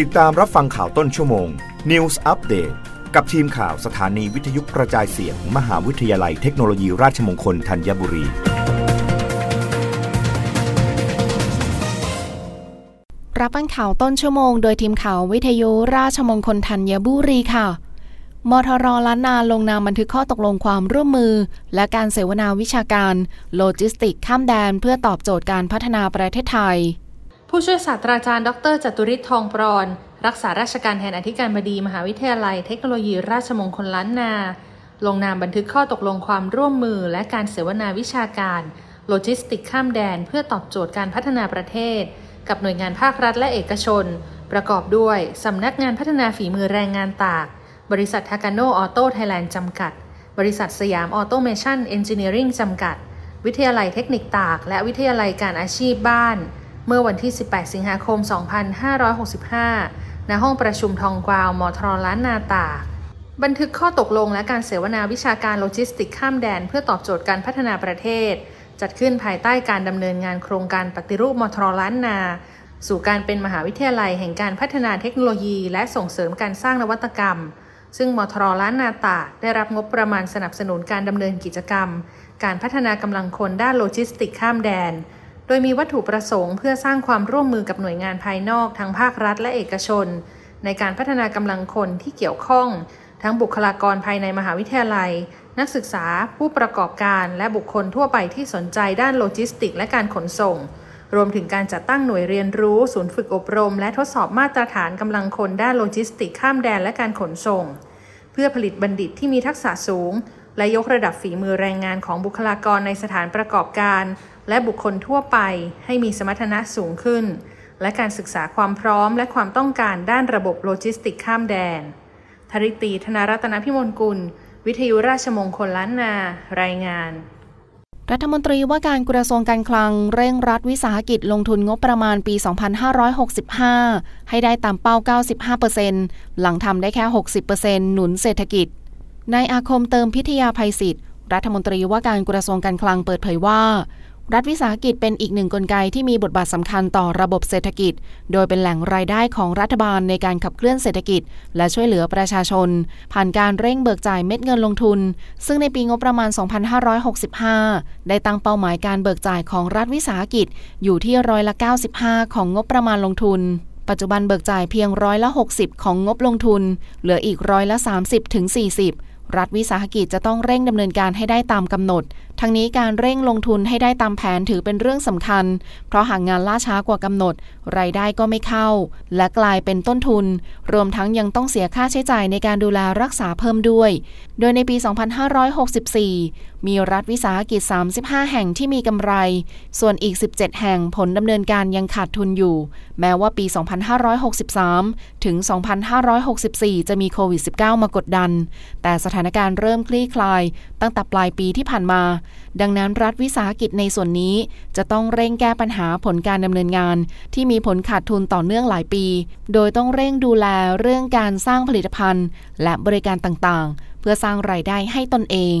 ติดตามรับฟังข่าวต้นชั่วโมง News Update กับทีมข่าวสถานีวิทยุกระจายเสียงมมหาวิทยาลัยเทคโนโลยีราชมงคลธัญบุรี รับฟังข่าวต้นชั่วโมง โดยทีมข่าววิทยุราชมงคลธัญบุรีค่ะมทรล้านนาลงนามบันทึกข้อตกลงความร่วมมือ และการเสวนาวิชาการ โลจิสติกข้ามแดน เพื่อตอบโจทย์การพัฒนาประเทศไทย ผู้ช่วยศาสตราจารย์ ดรจัตุฤทธิ์ ทองปรอนรักษาราชการแทนอธิการบดีมหาวิทยาลัยเทคโนโลยีราชมงคลล้านนา ลงนามบันทึกข้อตกลงความร่วมมือและการเสวนาวิชาการ โลจิสติกข้ามแดน เพื่อตอบโจทย์การพัฒนาประเทศ กับหน่วยงานภาครัฐและเอกชน ประกอบด้วย สำนักงานพัฒนาฝีมือแรงงานตาก บริษัททากาโนออโต้ไทยแลนด์จำกัด บริษัทสยามออโตเมชันเอนจิเนียริ่งจำกัด วิทยาลัยเทคนิคตาก และวิทยาลัยการอาชีพบ้าน เมื่อวันที่ 18 สิงหาคม 2565 ณ ห้องประชุมทองกวาว มทรล้านนาตาก บันทึกข้อตกลงและการเสวนาวิชาการโลจิสติกข้ามแดน เพื่อตอบโจทย์การพัฒนาประเทศ จัดขึ้นภายใต้การดำเนินงานโครงการปฏิรูปมทรล้านนา สู่การเป็นมหาวิทยาลัยแห่งการพัฒนาเทคโนโลยี และส่งเสริมการสร้างนวัตกรรม ซึ่งมทรล้านนาตากได้รับงบประมาณสนับสนุนการดำเนินกิจกรรม การพัฒนากำลังคนด้านโลจิสติกข้ามแดน โดยมีวัตถุประสงค์เพื่อสร้างความร่วมมือกับหน่วยงานภายนอกทั้งภาครัฐและเอกชน ในการพัฒนากำลังคนที่เกี่ยวข้อง ทั้งบุคลากรภายในมหาวิทยาลัย นักศึกษาผู้ประกอบการและบุคคลทั่วไปที่สนใจด้านโลจิสติก และการขนส่ง รวมถึงการจัดตั้งหน่วยเรียนรู้ ศูนย์ฝึกอบรม และทดสอบมาตรฐานกำลังคนด้านโลจิสติก ข้ามแดนและการขนส่ง เพื่อผลิตบัณฑิตที่มีทักษะสูง และยกระดับฝีมือแรงงานของบุคลากรในสถานประกอบการ และบุคคลทั่วไปให้มีสมรรถนะสูงขึ้น และการศึกษาความพร้อมและความต้องการด้านระบบโลจิสติกข้ามแดน ธริตีธนารัตนพิมลกุล วิทยุราชมงคลล้านนา รายงานรัฐมนตรีว่าการกระทรวงการคลังเร่งรัดวิสาหกิจลงทุนงบประมาณปี 2565 ให้ได้ตามเป้า 95%หลังทำได้แค่ 60%หนุนเศรษฐกิจ นายอาคมเติมพิทยาภัยศิษย์รัฐมนตรีว่าการกระทรวงการคลังเปิดเผยว่า รัฐวิสาหกิจเป็นอีกหนึ่งกลไกที่มีบทบาทสำคัญต่อระบบเศรษฐกิจ โดยเป็นแหล่งรายได้ของรัฐบาลในการขับเคลื่อนเศรษฐกิจ และช่วยเหลือประชาชน ผ่านการเร่งเบิกจ่ายเม็ดเงินลงทุน ซึ่งในปีงบประมาณ 2565 ได้ตั้งเป้าหมายการเบิกจ่ายของรัฐวิสาหกิจ อยู่ที่ร้อยละ 95 ของงบประมาณลงทุนปัจจุบันเบิกจ่ายเพียงร้อยละ 60 ของงบลงทุน เหลืออีกร้อยละ 30ถึง40 รัฐวิสาหกิจจะต้องเร่งดำเนินการให้ได้ตามกำหนด ทั้งนี้การเร่งลงทุนให้ได้ตามแผนถือเป็นเรื่องสำคัญ เพราะหากงานล่าช้ากว่ากำหนด รายได้ก็ไม่เข้า และกลายเป็นต้นทุน รวมทั้งยังต้องเสียค่าใช้จ่ายในการดูแลรักษาเพิ่มด้วย โดยในปี 2564 มีรัฐวิสาหกิจ 35 แห่งที่มีกำไร ส่วนอีก 17 แห่งผลดำเนินการยังขาดทุนอยู่ แม้ว่าปี 2563 ถึง 2564 จะมีโควิด -19 มากดดัน แต่สถานการณ์เริ่มคลี่คลาย ตั้งแต่ปลายปีที่ผ่านมา ดังนั้นรัฐวิสาหกิจในส่วนนี้ จะต้องเร่งแก้ปัญหาผลการดำเนินงาน ที่มีผลขาดทุนต่อเนื่องหลายปี โดยต้องเร่งดูแลเรื่องการสร้างผลิตภัณฑ์ และบริการต่างๆ เพื่อสร้างรายได้ให้ตนเอง